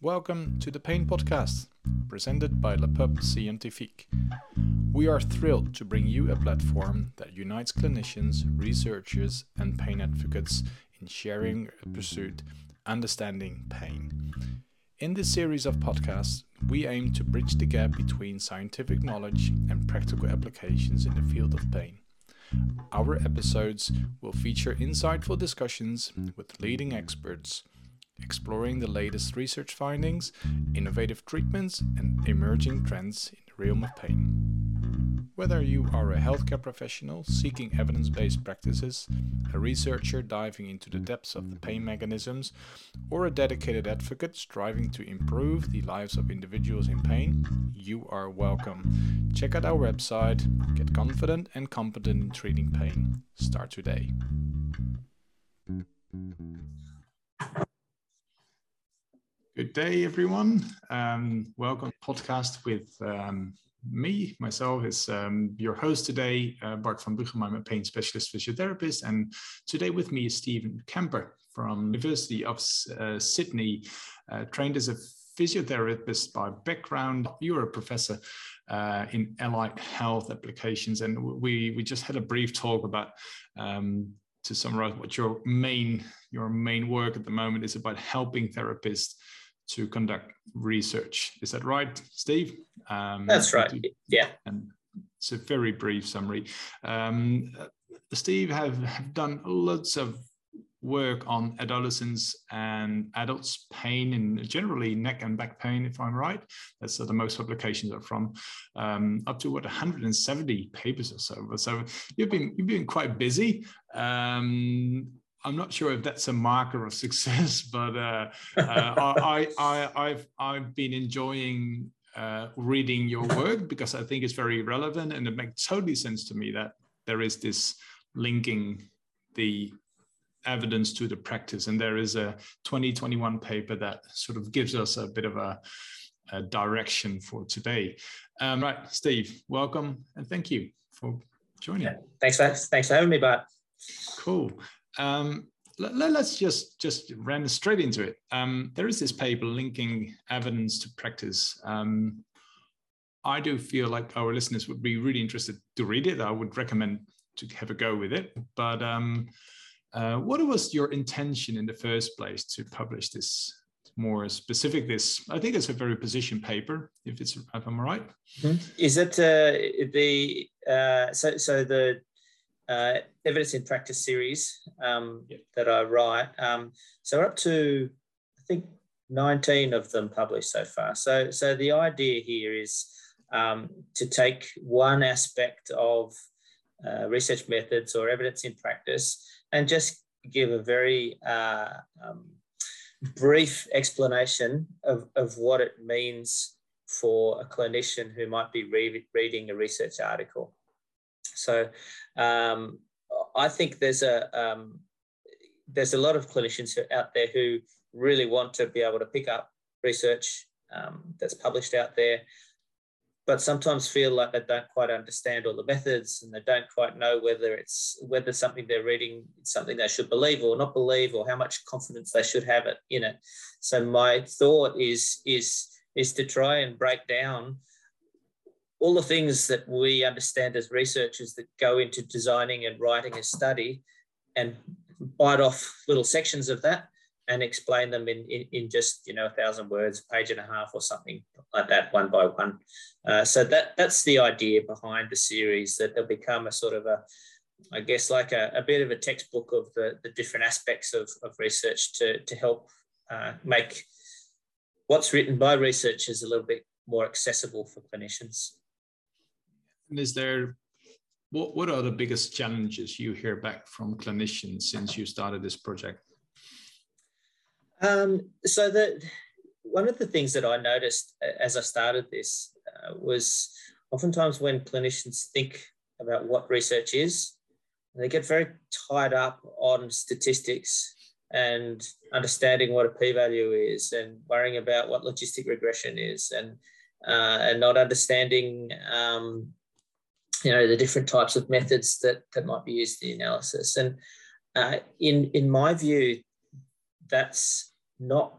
Welcome to the Pain Podcast, presented by Le Peuple Scientifique. We are thrilled to bring you a platform that unites clinicians, researchers, and pain advocates in sharing a pursuit understanding pain. In this series of podcasts, we aim to bridge the gap between scientific knowledge and practical applications in the field of pain. Our episodes will feature insightful discussions with leading experts exploring the latest research findings, innovative treatments, and emerging trends in the realm of pain. Whether you are a healthcare professional seeking evidence based practices, a researcher diving into the depths of the pain mechanisms, or a dedicated advocate striving to improve the lives of individuals in pain, you are welcome. Check out our website, get confident and competent in treating pain. Start today. Good day, everyone. Um, welcome to podcast with um, me, myself, is um, your host today, uh, Bart van Bugem. I'm a pain specialist physiotherapist, and today with me is Steven Kamper from University of uh, Sydney, uh, trained as a physiotherapist by background. You're a professor uh, in allied health applications, and we we just had a brief talk about. Um, to summarize what your main your main work at the moment is about helping therapists to conduct research. Is that right, Steve? Um, That's right. Yeah. And it's a very brief summary. Um, Steve have, have done lots of work on adolescents and adults pain and generally neck and back pain if i'm right that's uh, the most publications are from um, up to what 170 papers or so so you've been you've been quite busy um, I'm not sure if that's a marker of success, but uh, uh, I, I, I've I've been enjoying uh, reading your work because I think it's very relevant, and it makes totally sense to me that there is this linking the evidence to the practice, and there is a 2021 paper that sort of gives us a bit of a, a direction for today. Um, right, Steve, welcome, and thank you for joining. Yeah, thanks, for, thanks for having me, Bart. Cool. Um, let, us just just run straight into it. Um, there is this paper linking evidence to practice. Um, I do feel like our listeners would be really interested to read it. I would recommend to have a go with it. But um, uh, what was your intention in the first place to publish this more specific this i think it's a very position paper if it's if i'm right mm-hmm. is it uh, the uh, so so the uh, evidence in practice series um, yep. that I write. Um, so we're up to, I think, 19 of them published so far. So, so the idea here is um, to take one aspect of uh, research methods or evidence in practice and just give a very uh, um, brief explanation of, of what it means for a clinician who might be re- reading a research article. So um, I think there's a um, there's a lot of clinicians out there who really want to be able to pick up research um, that's published out there, but sometimes feel like they don't quite understand all the methods and they don't quite know whether it's whether something they're reading is something they should believe or not believe or how much confidence they should have it in it. So my thought is is is to try and break down all the things that we understand as researchers that go into designing and writing a study and bite off little sections of that and explain them in, in, in just you know a thousand words a page and a half or something like that one by one. Uh, so that that's the idea behind the series that they'll become a sort of a i guess like a, a bit of a textbook of the, the different aspects of, of research to, to help uh, make what's written by researchers a little bit more accessible for clinicians and is there what what are the biggest challenges you hear back from clinicians since you started this project? Um, so that one of the things that I noticed as I started this uh, was oftentimes when clinicians think about what research is, they get very tied up on statistics and understanding what a p-value is and worrying about what logistic regression is and uh, and not understanding um, you know the different types of methods that that might be used in the analysis and uh, in in my view that's not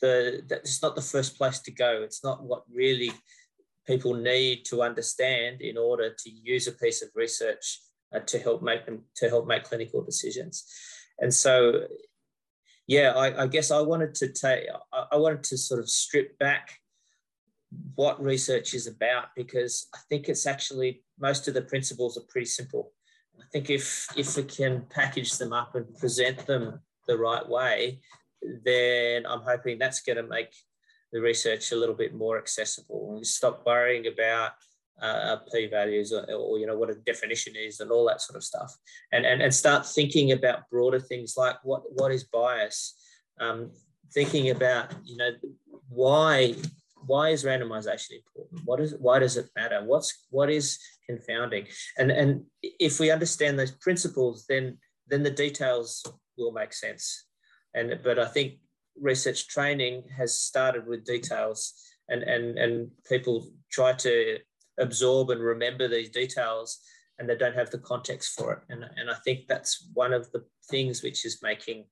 the that's not the first place to go. It's not what really people need to understand in order to use a piece of research uh, to help make them to help make clinical decisions. And so, yeah, I, I guess I wanted to take I, I wanted to sort of strip back what research is about because I think it's actually most of the principles are pretty simple. I think if if we can package them up and present them the right way, then I'm hoping that's going to make the research a little bit more accessible. And stop worrying about uh, p values or, or, you know what a definition is and all that sort of stuff. And and, and start thinking about broader things like what what is bias? Um, thinking about you know why why is randomization important? What is why does it matter? What's what is confounding? And and if we understand those principles then then the details will make sense. And but i think research training has started with details and and and people try to absorb and remember these details and they don't have the context for it. And, and i think that's one of the things which is making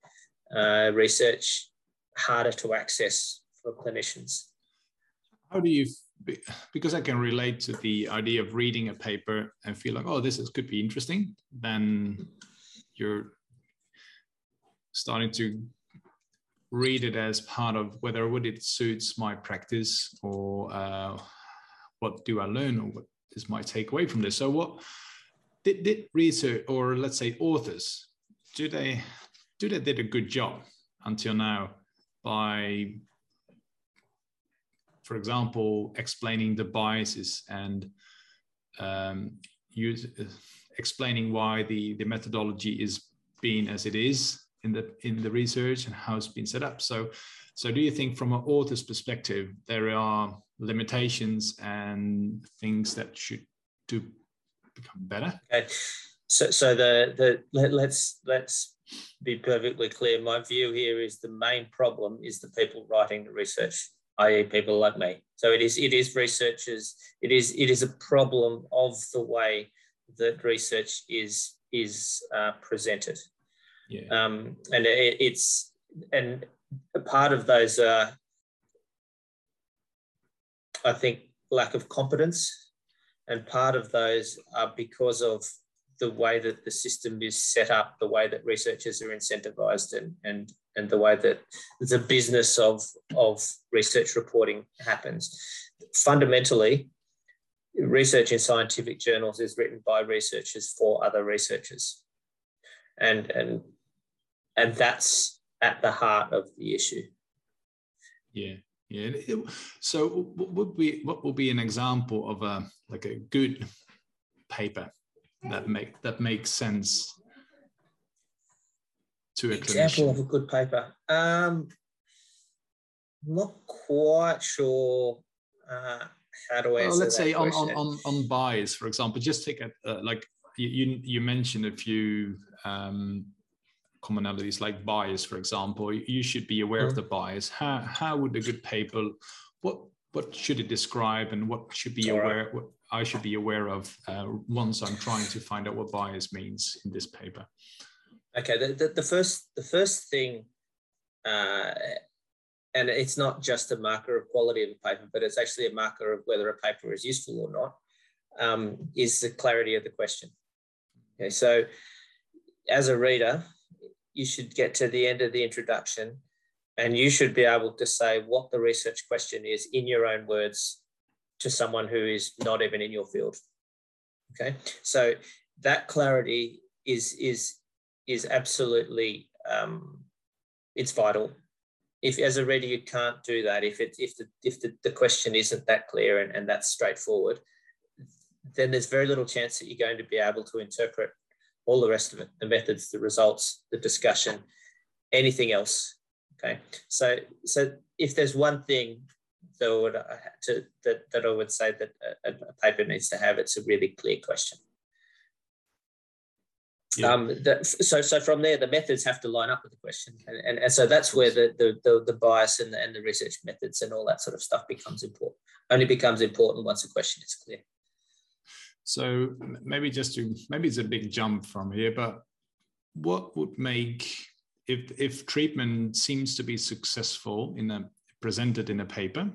uh, research harder to access for clinicians how do you because i can relate to the idea of reading a paper and feel like oh this is, could be interesting then you're starting to read it as part of whether would it suits my practice or uh, what do I learn or what is my takeaway from this. So what did, did research or let's say authors do they do they did a good job until now by for example explaining the biases and um, use explaining why the the methodology is being as it is in the in the research and how it's been set up. So, so do you think from an author's perspective there are limitations and things that should do become better? Okay. So, so the the let, let's let's be perfectly clear. My view here is the main problem is the people writing the research, i.e., people like me. So it is it is researchers. It is it is a problem of the way that research is is uh, presented. Yeah. Um, and it, it's and a part of those are, I think, lack of competence, and part of those are because of the way that the system is set up, the way that researchers are incentivized, and and and the way that the business of of research reporting happens. Fundamentally, research in scientific journals is written by researchers for other researchers, and and and that's at the heart of the issue. Yeah, yeah. So, what would be what would be an example of a like a good paper that make that makes sense to a example clinician? of a good paper? Um, not quite sure. Uh, how do I well, let's say on, on, on on bias, for example. Just take a uh, like you, you mentioned a few um, commonalities like bias, for example, you should be aware mm. of the bias. How, how would a good paper, what, what should it describe and what should be All aware, right. what I should be aware of uh, once I'm trying to find out what bias means in this paper? Okay, the, the, the first, the first thing, uh, and it's not just a marker of quality of a paper, but it's actually a marker of whether a paper is useful or not, um, is the clarity of the question. Okay, so as a reader, you should get to the end of the introduction and you should be able to say what the research question is in your own words to someone who is not even in your field. Okay, so that clarity is is is absolutely um, it's vital. If as a reader you can't do that, if it if the if the, the question isn't that clear and, and that's straightforward, then there's very little chance that you're going to be able to interpret all the rest of it, the methods, the results, the discussion, anything else. Okay. So, so if there's one thing that, would, uh, to, that, that I would say that a, a, paper needs to have, it's a really clear question. Yeah. Um, that, so, so from there, the methods have to line up with the question, and, and, and so that's where the, the, the, the bias and the, and the research methods and all that sort of stuff becomes important. Only becomes important once the question is clear. So maybe just to maybe it's a big jump from here, but what would make if if treatment seems to be successful in a presented in a paper.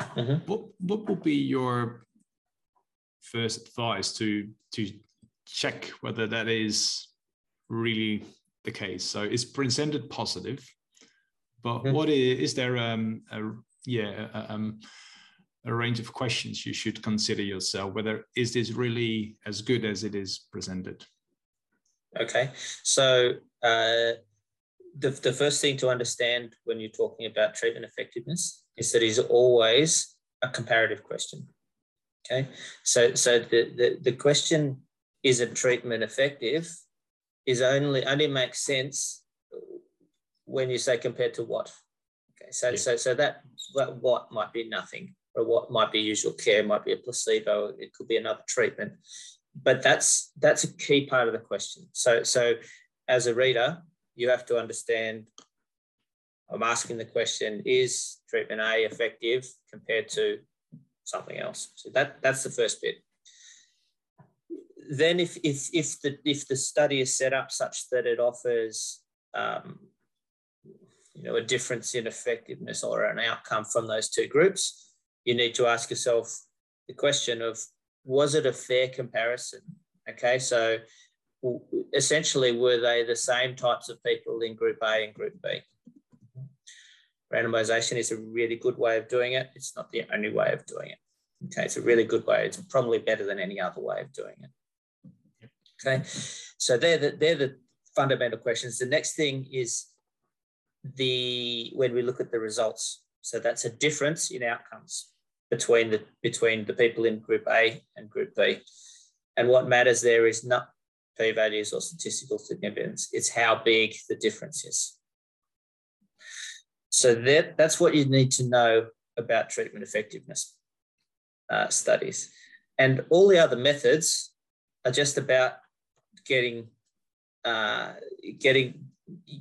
Mm-hmm. What what would be your first advice to to check whether that is really the case? So it's presented positive, but mm-hmm. what is, is there um, a yeah a, um, a range of questions you should consider yourself whether is this really as good as it is presented? Okay, so uh, the, the first thing to understand when you're talking about treatment effectiveness is that it's always a comparative question. Okay, so so the, the, the question isn't treatment effective is only only makes sense when you say compared to what. Okay, so yeah. so so that, that what might be nothing, or what might be usual care, might be a placebo, it could be another treatment. But that's that's a key part of the question. So so as a reader, you have to understand I'm asking the question, is treatment A effective compared to something else? So that, that's the first bit. Then if, if, if, the, if the study is set up such that it offers um, you know, a difference in effectiveness or an outcome from those two groups, you need to ask yourself the question of, was it a fair comparison? Okay, so essentially, were they the same types of people in Group A and Group B? Randomization is a really good way of doing it. It's not the only way of doing it. Okay, it's a really good way. It's probably better than any other way of doing it. Okay, so they're the, they're the fundamental questions. The next thing is the when we look at the results. So that's a difference in outcomes between the between the people in Group A and Group B. And what matters there is not p-values or statistical significance. It's how big the difference is. So that, that's what you need to know about treatment effectiveness uh, studies. And all the other methods are just about getting, uh, getting,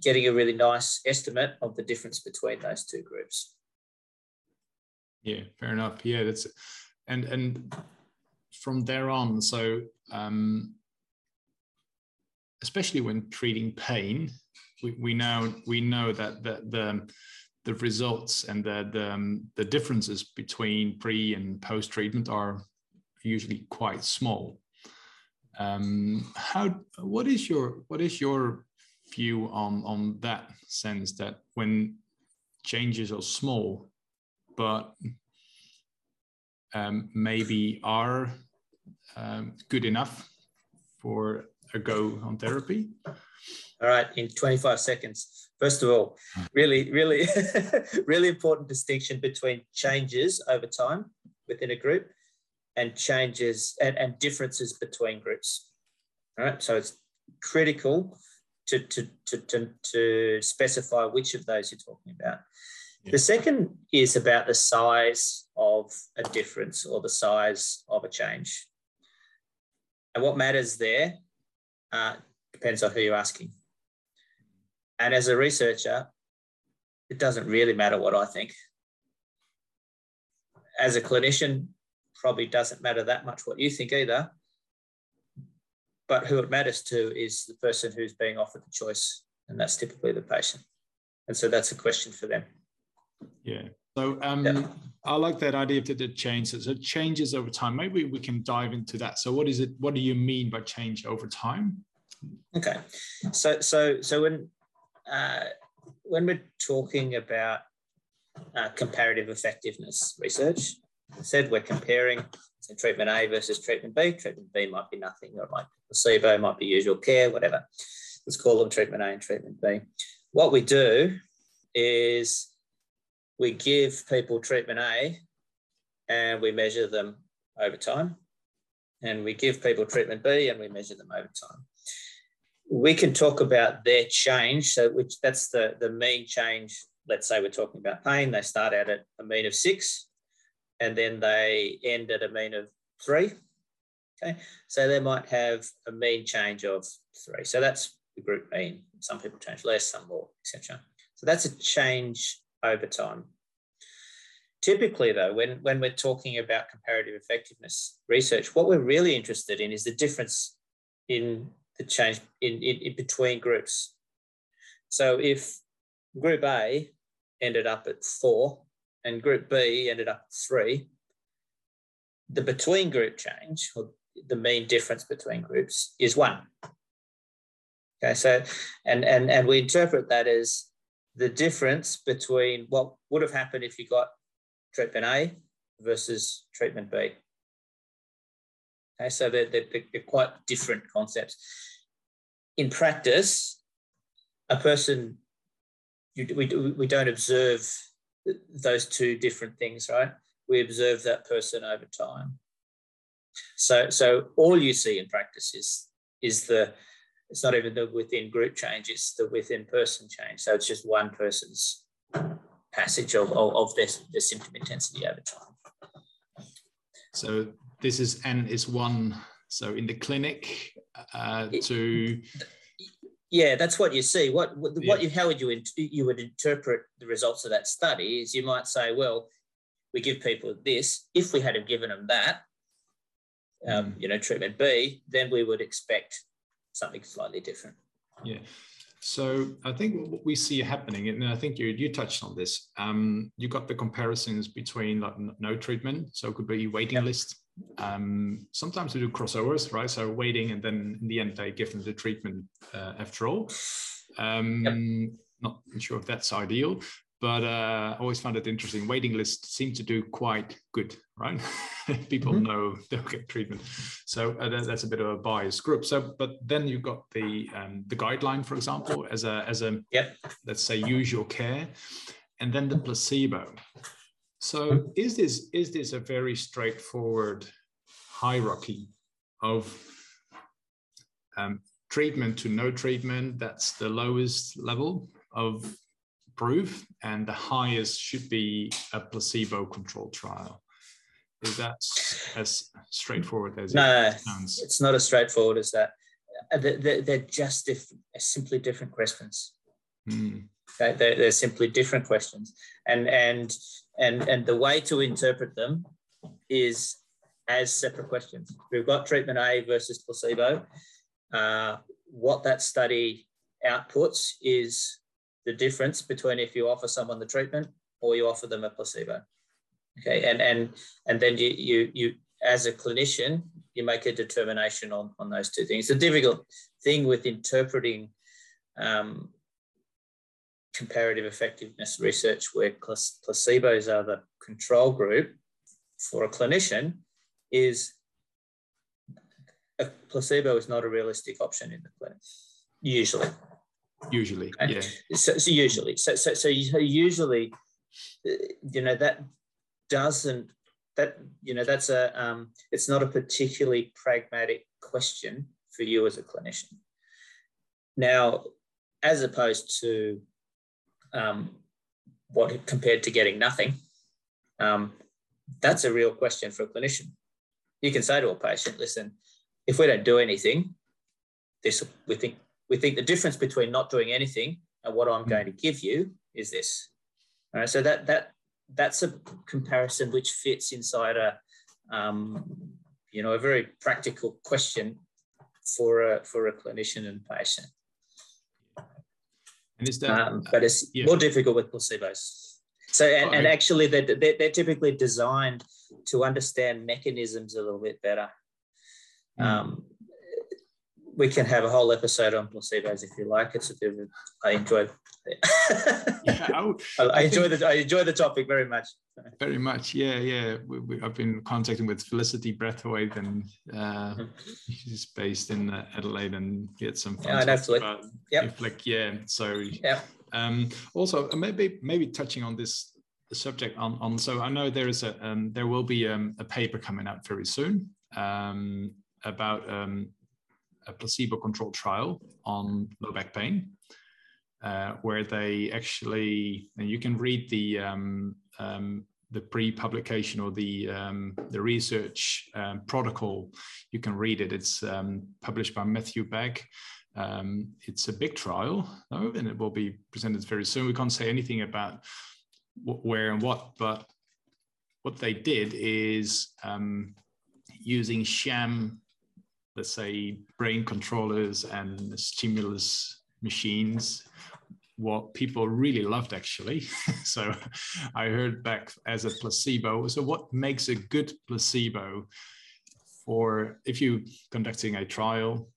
getting a really nice estimate of the difference between those two groups. Yeah, fair enough. Yeah, that's and and from there on, so um, especially when treating pain, we, we know we know that the, the the results and the the, um, the differences between pre and post treatment are usually quite small. Um, how what is your what is your view on on that sense that when changes are small, but um, maybe are um, good enough for a go on therapy? All right, in 25 seconds. First of all, really, really, really important distinction between changes over time within a group and changes and, and differences between groups. All right, so it's critical to, to, to, to, to specify which of those you're talking about. Yeah. The second is about the size of a difference or the size of a change. And what matters there uh, depends on who you're asking. And as a researcher, it doesn't really matter what I think. As a clinician, probably doesn't matter that much what you think either. But who it matters to is the person who's being offered the choice, and that's typically the patient. And so that's a question for them. Yeah. So um, yeah. I like that idea of the changes. It changes over time. Maybe we can dive into that. So what is it? What do you mean by change over time? Okay. So so so when uh, when we're talking about uh, comparative effectiveness research, I said we're comparing so treatment A versus treatment B. Treatment B might be nothing, or it might be placebo, might be usual care, whatever. Let's call them treatment A and treatment B. What we do is we give people treatment A and we measure them over time. And we give people treatment B and we measure them over time. We can talk about their change. So which that's the, the mean change. Let's say we're talking about pain. They start out at a mean of six and then they end at a mean of three. Okay. So they might have a mean change of three. So that's the group mean. Some people change less, some more, etc. So that's a change over time. Typically, though, when, when we're talking about comparative effectiveness research, what we're really interested in is the difference in the change in, in, in between groups. So if group A ended up at four and group B ended up at three, the between group change, or the mean difference between groups, is one. Okay, so and and and we interpret that as the difference between what would have happened if you got treatment A versus treatment B. Okay, so they're, they're, they're quite different concepts. In practice, a person, you, we, we don't observe those two different things, right? We observe that person over time. So, so all you see in practice is, is the, it's not even the within group change, it's the within person change. So it's just one person's passage of, of, of their, their symptom intensity over time. So this is N is one. So in the clinic uh, to yeah, that's what you see. What what, yeah. you how would you you would interpret the results of that study is you might say, well, we give people this. If we had given them that, um, mm. you know, treatment B, then we would expect something slightly different. Yeah. So I think what we see happening, and I think you you touched on this. Um, you got the comparisons between like no treatment, so it could be waiting yep. list um, sometimes we do crossovers, right? So waiting, and then in the end they give them the treatment uh, after all. Um, yep. Not sure if that's ideal, but uh, I always found it interesting. Waiting lists seem to do quite good, right? People mm-hmm. know they'll get treatment, so uh, that, that's a bit of a biased group. So, but then you've got the um, the guideline, for example, as a as a yep. let's say usual care, and then the placebo. So is this is this a very straightforward hierarchy of um, treatment to no treatment? That's the lowest level of proof, and the highest should be a placebo-controlled trial. Is that as straightforward as no, it sounds? It's not as straightforward as that. Uh, they're, they're just diff- simply different questions. Mm. They're, they're simply different questions, and and and, and the way to interpret them is as separate questions. We've got treatment A versus placebo. Uh, what that study outputs is the difference between if you offer someone the treatment or you offer them a placebo. Okay, and and and then you you you as a clinician you make a determination on on those two things. The difficult thing with interpreting um, comparative effectiveness research where placebos are the control group for a clinician is a placebo is not a realistic option in the clinic usually usually yeah so, so usually so, so so usually you know that doesn't that you know that's a um, it's not a particularly pragmatic question for you as a clinician now as opposed to um, what compared to getting nothing? Um, that's a real question for a clinician. You can say to a patient, listen, if we don't do anything, this we think we think the difference between not doing anything and what I'm going to give you is this. All right, so that that that's a comparison which fits inside a um, you know a very practical question for a for a clinician and patient. And is that, um, but it's yeah. more difficult with placebos. So, and, oh, and actually, they're, they're, they're, typically designed to understand mechanisms a little bit better. Mm. Um, we can have a whole episode on placebos if you like. It's a bit I enjoy. yeah, I, I, I enjoy think, the I enjoy the topic very much. Very much, yeah, yeah. We, we, I've been contacting with Felicity Braithwaite, and uh, mm-hmm. she's based in uh, Adelaide, and get some. Yeah, I know Flick. Yeah, Flick. Yeah. So. Yeah. Um, also, uh, maybe maybe touching on this subject on on. So I know there is a um, there will be um, a paper coming out very soon um, about um, a placebo-controlled trial on low back pain, uh, where they actually, and you can read the um, um, the pre-publication or the um, the research um, protocol. You can read it. It's um, published by Matthew Bagg. Um, it's a big trial, though, and it will be presented very soon. We can't say anything about where and what, but what they did is using sham let's say brain controllers and stimulus machines what people really loved actually. so I heard back as a placebo. So what makes a good placebo for if you're conducting a trial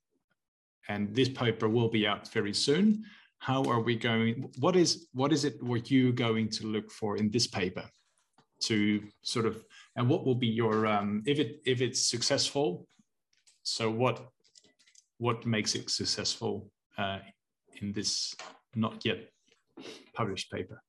and this paper will be out very soon how are we going what is what is it what you going to look for in this paper to sort of and what will be your um, if it if it's successful so what what makes it successful uh, in this not yet published paper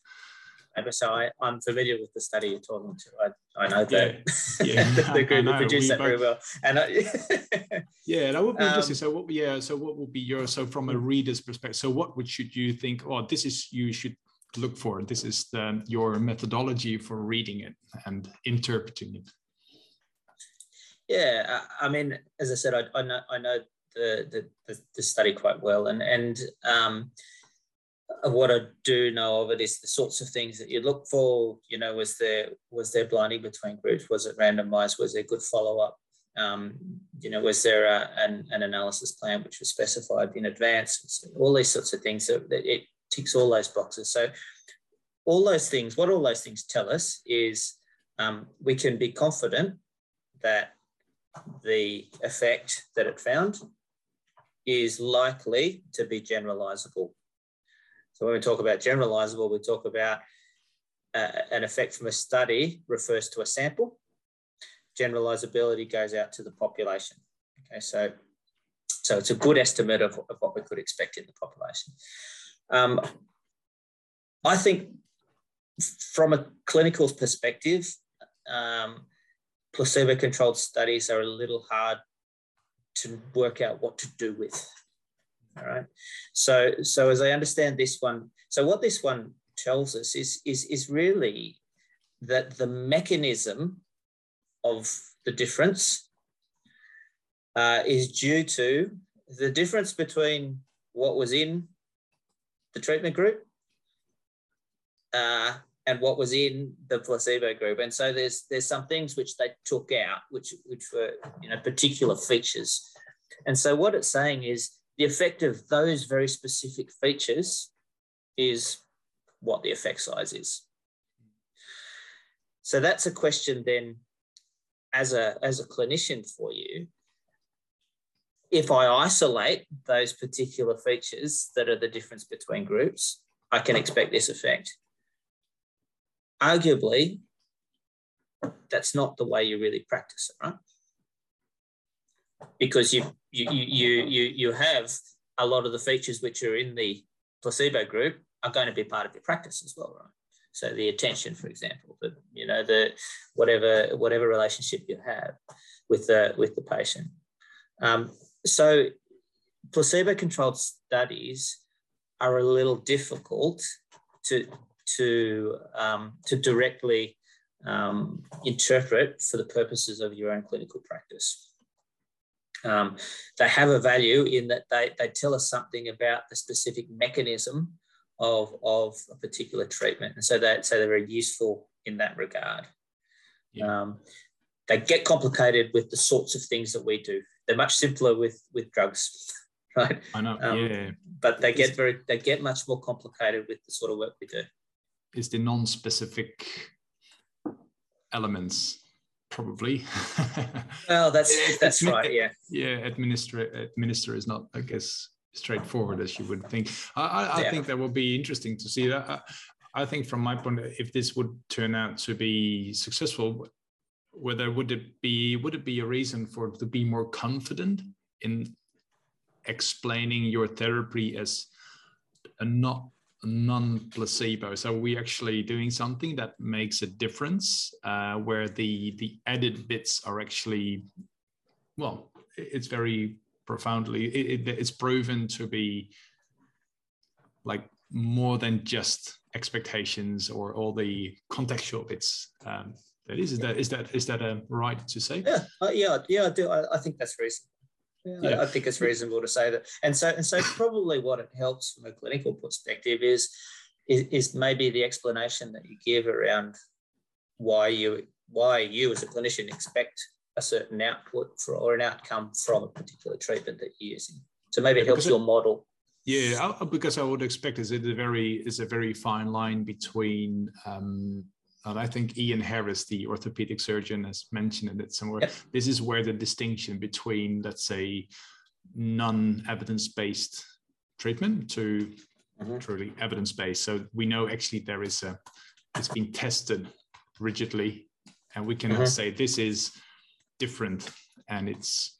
so I, I'm familiar with the study you're talking to. I, I know that yeah, yeah. the group that produced that very well. And I, yeah, that would be um, interesting. So what? Yeah, so what would be your so from a reader's perspective? So what would should you think? Oh, this is you should look for. This is the, your methodology for reading it and interpreting it. Yeah, I mean, as I said, I, I know I know the, the the study quite well, and and um, what I do know of it is the sorts of things that you look for. You know, was there was there blinding between groups? Was it randomized? Was there good follow up? Um, you know, was there a, an, an analysis plan which was specified in advance? All these sorts of things. that it ticks all those boxes. So all those things, what all those things tell us is um, we can be confident that the effect that it found is likely to be generalizable. So when we talk about generalizable, we talk about uh, an effect from a study refers to a sample. Generalizability goes out to the population. Okay, so, so it's a good estimate of, of what we could expect in the population. Um, I think from a clinical perspective, um, placebo-controlled studies are a little hard to work out what to do with. All right. So, so as I understand this one, so what this one tells us is, is, is really that the mechanism of the difference uh, is due to the difference between what was in the treatment group uh, and what was in the placebo group. And so there's there's some things which they took out, which which were you know particular features. And so what it's saying is the effect of those very specific features is what the effect size is. So that's a question then as a, as a clinician for you. If I isolate those particular features that are the difference between groups, I can expect this effect. Arguably, that's not the way you really practice it, right? because you you you you you have a lot of the features which are in the placebo group are going to be part of your practice as well, right? So the attention, for example, the you know the whatever whatever relationship you have with the with the patient. Um, so placebo-controlled studies are a little difficult to to um, to directly um, interpret for the purposes of your own clinical practice. Um, they have a value in that they, they tell us something about the specific mechanism of, of a particular treatment. And so, that, so they're very useful in that regard. Yeah. Um, they get complicated with the sorts of things that we do. They're much simpler with, with drugs, right? I know, um, yeah. But they get very, they get much more complicated with the sort of work we do. Is the non-specific elements probably. well, that's that's right. Yeah. Yeah, administer administer is not, I guess, straightforward as you would think. I, I, yeah. think that will be interesting to see that. I, I think from my point, if this would turn out to be successful, whether would it be would it be a reason for to be more confident in explaining your therapy as a not non-placebo. So we're actually doing something that makes a difference uh, where the the added bits are actually well it's very profoundly it, it, it's proven to be like more than just expectations or all the contextual bits um, that is, is that is that is that a right to say? Yeah uh, yeah yeah i do I, I think that's reasonable yeah. I, I, think it's reasonable to say that. And so, and so probably what it helps from a clinical perspective is, is, is maybe the explanation that you give around why you why you as a clinician expect a certain output for or an outcome from a particular treatment that you're using. So maybe it helps your model. Yeah, because I would expect is it a very is a very fine line between um, and I think Ian Harris, the orthopedic surgeon, has mentioned it somewhere. Yep. This is where the distinction between, let's say, non-evidence-based treatment to mm-hmm. truly evidence-based. So we know actually there is a, it's been tested rigidly, and we cannot mm-hmm. say this is different and it's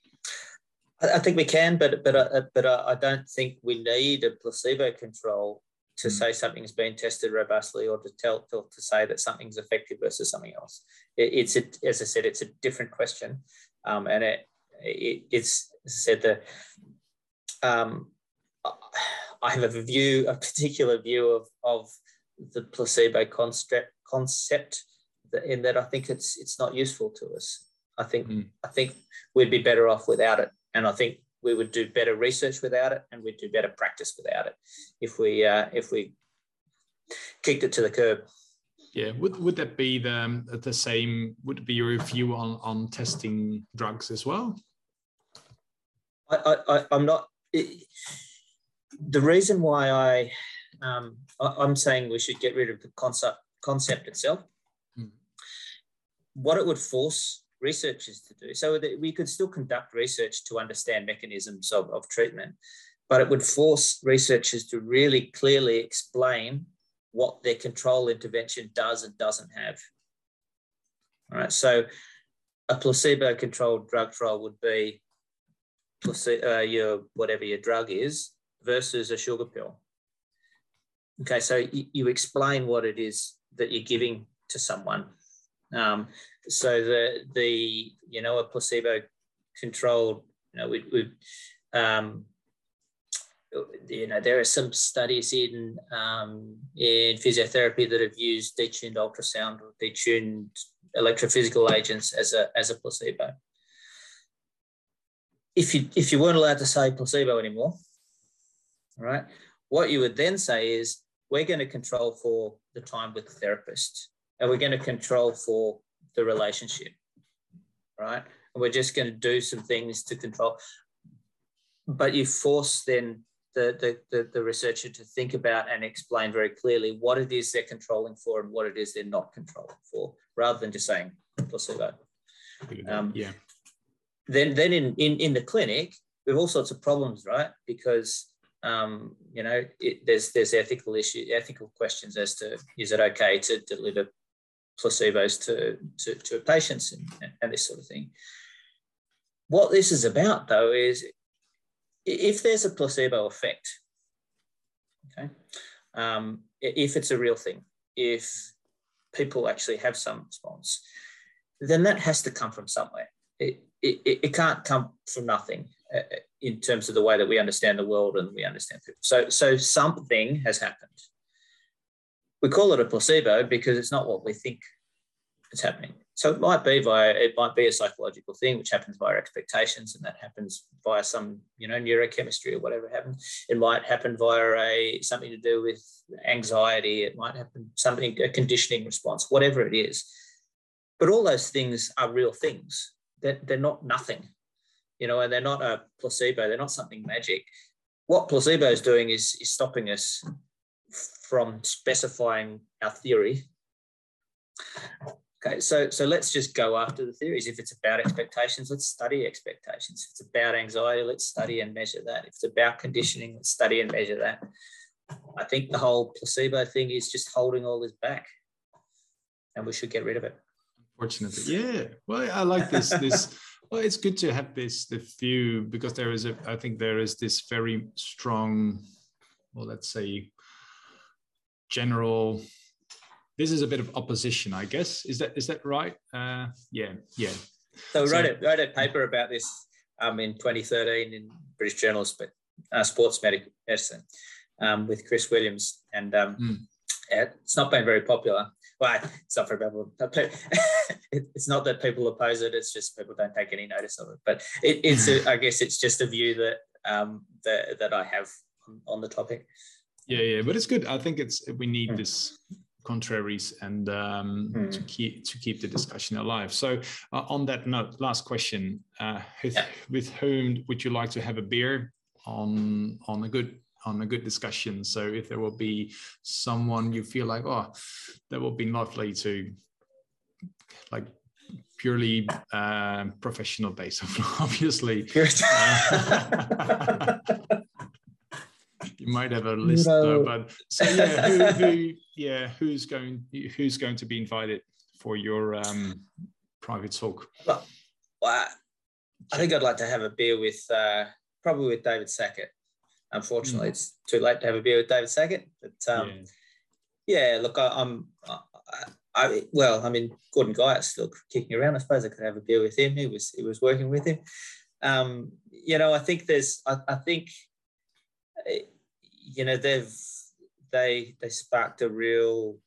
I think we can, but but uh, but uh, I don't think we need a placebo control to mm. say something's been tested robustly or to tell, tell to say that something's effective versus something else. It, it's a, as I said, it's a different question, um, and it, it, it's as I said that um, I have a view, a particular view of of the placebo concept concept in that I think it's it's not useful to us. I think mm. I think we'd be better off without it, and I think we would do better research without it, and we'd do better practice without it if we uh, if we kicked it to the curb. Yeah, would would that be the the same? Would it be your view on on testing drugs as well? I, I I'm not. It, the reason why I um, I, am saying we should get rid of the concept concept itself. Hmm. What it would force researchers to do. So that we could still conduct research to understand mechanisms of, of treatment, but it would force researchers to really clearly explain what their control intervention does and doesn't have. All right, so a placebo-controlled drug trial would be placebo, uh, your whatever your drug is versus a sugar pill. Okay, so you, you explain what it is that you're giving to someone. Um, so the the you know a placebo controlled you know we, we um, you know there are some studies in um, in physiotherapy that have used detuned ultrasound or detuned electrophysical agents as a as a placebo. If you if you weren't allowed to say placebo anymore, right, what you would then say is we're going to control for the time with the therapist, and we're going to control for the relationship, right? And we're just going to do some things to control. But you force then the, the, the, researcher to think about and explain very clearly what it is they're controlling for and what it is they're not controlling for, rather than just saying placebo. Um, yeah. Then, then in, in, in the clinic, we have all sorts of problems, right? Because um, you know, it, there's there's ethical issue, ethical questions as to is it okay to deliver placebos to, to, to patients and, and this sort of thing. What this is about, though, is if there's a placebo effect, okay, um, if it's a real thing, if people actually have some response, then that has to come from somewhere. It, it, it can't come from nothing uh, in terms of the way that we understand the world and we understand people. So, so something has happened we call it a placebo because it's not what we think is happening. So it might be via it might be a psychological thing which happens via expectations, and that happens via some you know neurochemistry or whatever happens. It might happen via a something to do with anxiety. It might happen something a conditioning response, whatever it is. But all those things are real things. They're, they're not nothing, you know, and they're not a placebo. They're not something magic. What placebo is doing is, is stopping us from specifying our theory. Okay, so so let's just go after the theories. If it's about expectations, let's study expectations. If it's about anxiety, let's study and measure that. If it's about conditioning, let's study and measure that. I think the whole placebo thing is just holding all this back, and we should get rid of it. Unfortunately, yeah. Well, I like this. This well, it's good to have this the view because there is a. I think there is this very strong, well, let's say general this is a bit of opposition i guess. Is that is that right? Uh yeah yeah. So we so, wrote, a, wrote a paper about this um, in 2013 in british journal uh, sports medicine um, with chris williams. And um, mm. it's not been very popular. Well it's not very popular it's not that people oppose it it's just people don't take any notice of it. But it, it's a, I guess it's just a view that um, that, that i have on the topic yeah yeah but it's good i think it's we need mm. this contraries and um, mm. to keep to keep the discussion alive so uh, on that note last question uh, with, yeah. with whom would you like to have a beer on on a good on a good discussion. So if there will be someone you feel like, oh, that would be lovely to like purely uh, professional based, obviously. Uh, you might have a list, no. though, but so yeah, who, who, yeah, who's going, who's going to be invited for your um, private talk? Well, well, I think I'd like to have a beer with uh, probably with David Sackett. Unfortunately, mm. it's too late to have a beer with David Sackett, but um, yeah. yeah. look, I, am I, I, well, I mean, Gordon Guyatt's still kicking around. I suppose I could have a beer with him. He was he was working with him. Um, you know, I think there's, I, I think, you know, they've they they sparked a real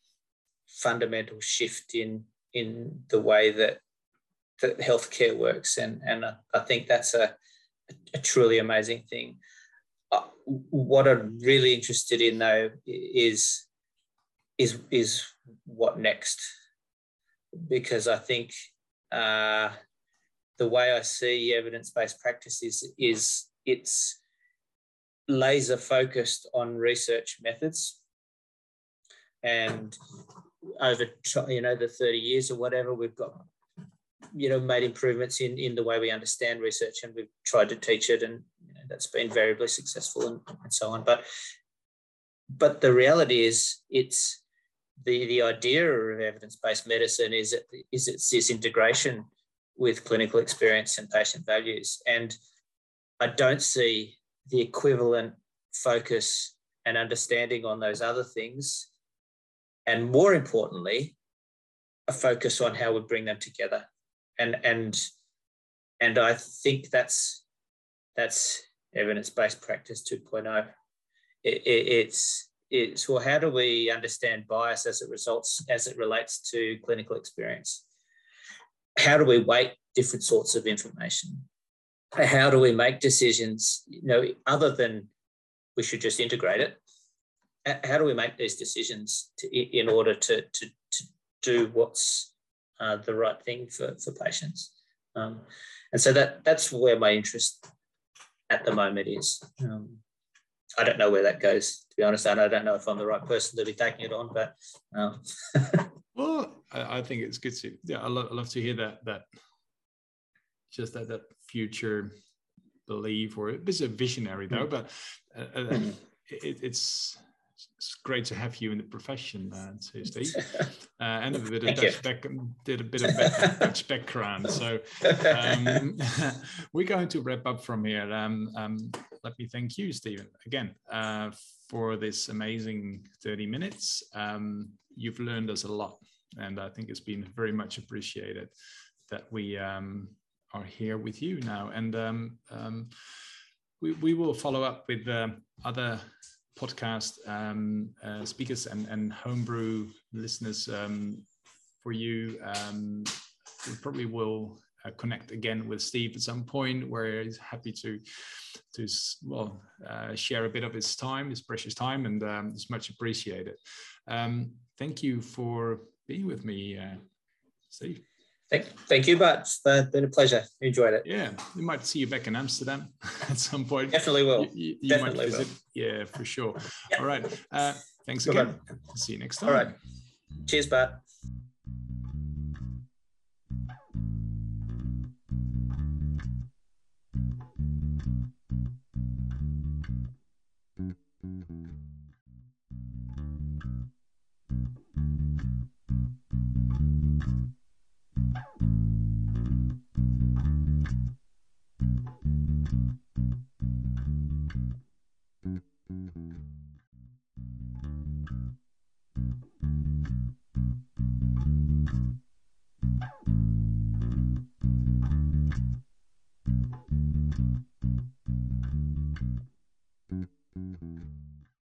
fundamental shift in in the way that that healthcare works, and and I think that's a a truly amazing thing. Uh, what I'm really interested in though is is is what next, because I think uh, the way I see evidence-based practice is is it's laser focused on research methods. And over you know the 30 years or whatever we've got you know made improvements in in the way we understand research and we've tried to teach it and you know, that's been variably successful and, and so on. But but the reality is it's the the idea of evidence-based medicine is it is it's this integration with clinical experience and patient values. And i don't see the equivalent focus and understanding on those other things and more importantly a focus on how we bring them together and and and I think that's that's evidence-based practice 2.0. It, it, it's it's well, how do we understand bias as it results as it relates to clinical experience? How do we weight different sorts of information? How do we make decisions? You know, other than we should just integrate it. How do we make these decisions to, in order to, to, to do what's uh, the right thing for, for patients. Um, and so that that's where my interest at the moment is. Um, I don't know where that goes, to be honest. And I don't know if I'm the right person to be taking it on, but. Um. well, I, I, think it's good to, yeah, I love, I love to hear that, that just that, that future belief or it's a visionary though, mm. but uh, uh, mm. it, it's, it's great to have you in the profession, uh, too, Steve. Uh, and a bit of Dutch back, did a bit of Dutch background. So um, we're going to wrap up from here. Um, um, let me thank you, Steven, again uh, for this amazing 30 minutes. Um, you've learned us a lot, and I think it's been very much appreciated that we um, are here with you now. And um, we, we will follow up with uh, other podcast um, uh, speakers and, and homebrew listeners um, for you. Um, we probably will uh, connect again with Steve at some point where he's happy to to well uh, share a bit of his time, his precious time, and um, it's much appreciated. Um, thank you for being with me, uh, Steve. Thank, thank you, but it's been a pleasure. Enjoyed it. Yeah, we might see you back in Amsterdam at some point. Definitely will. You, you Definitely. Will. Yeah, for sure. All right. Uh, thanks again. See you next time. All right. Cheers, Bart.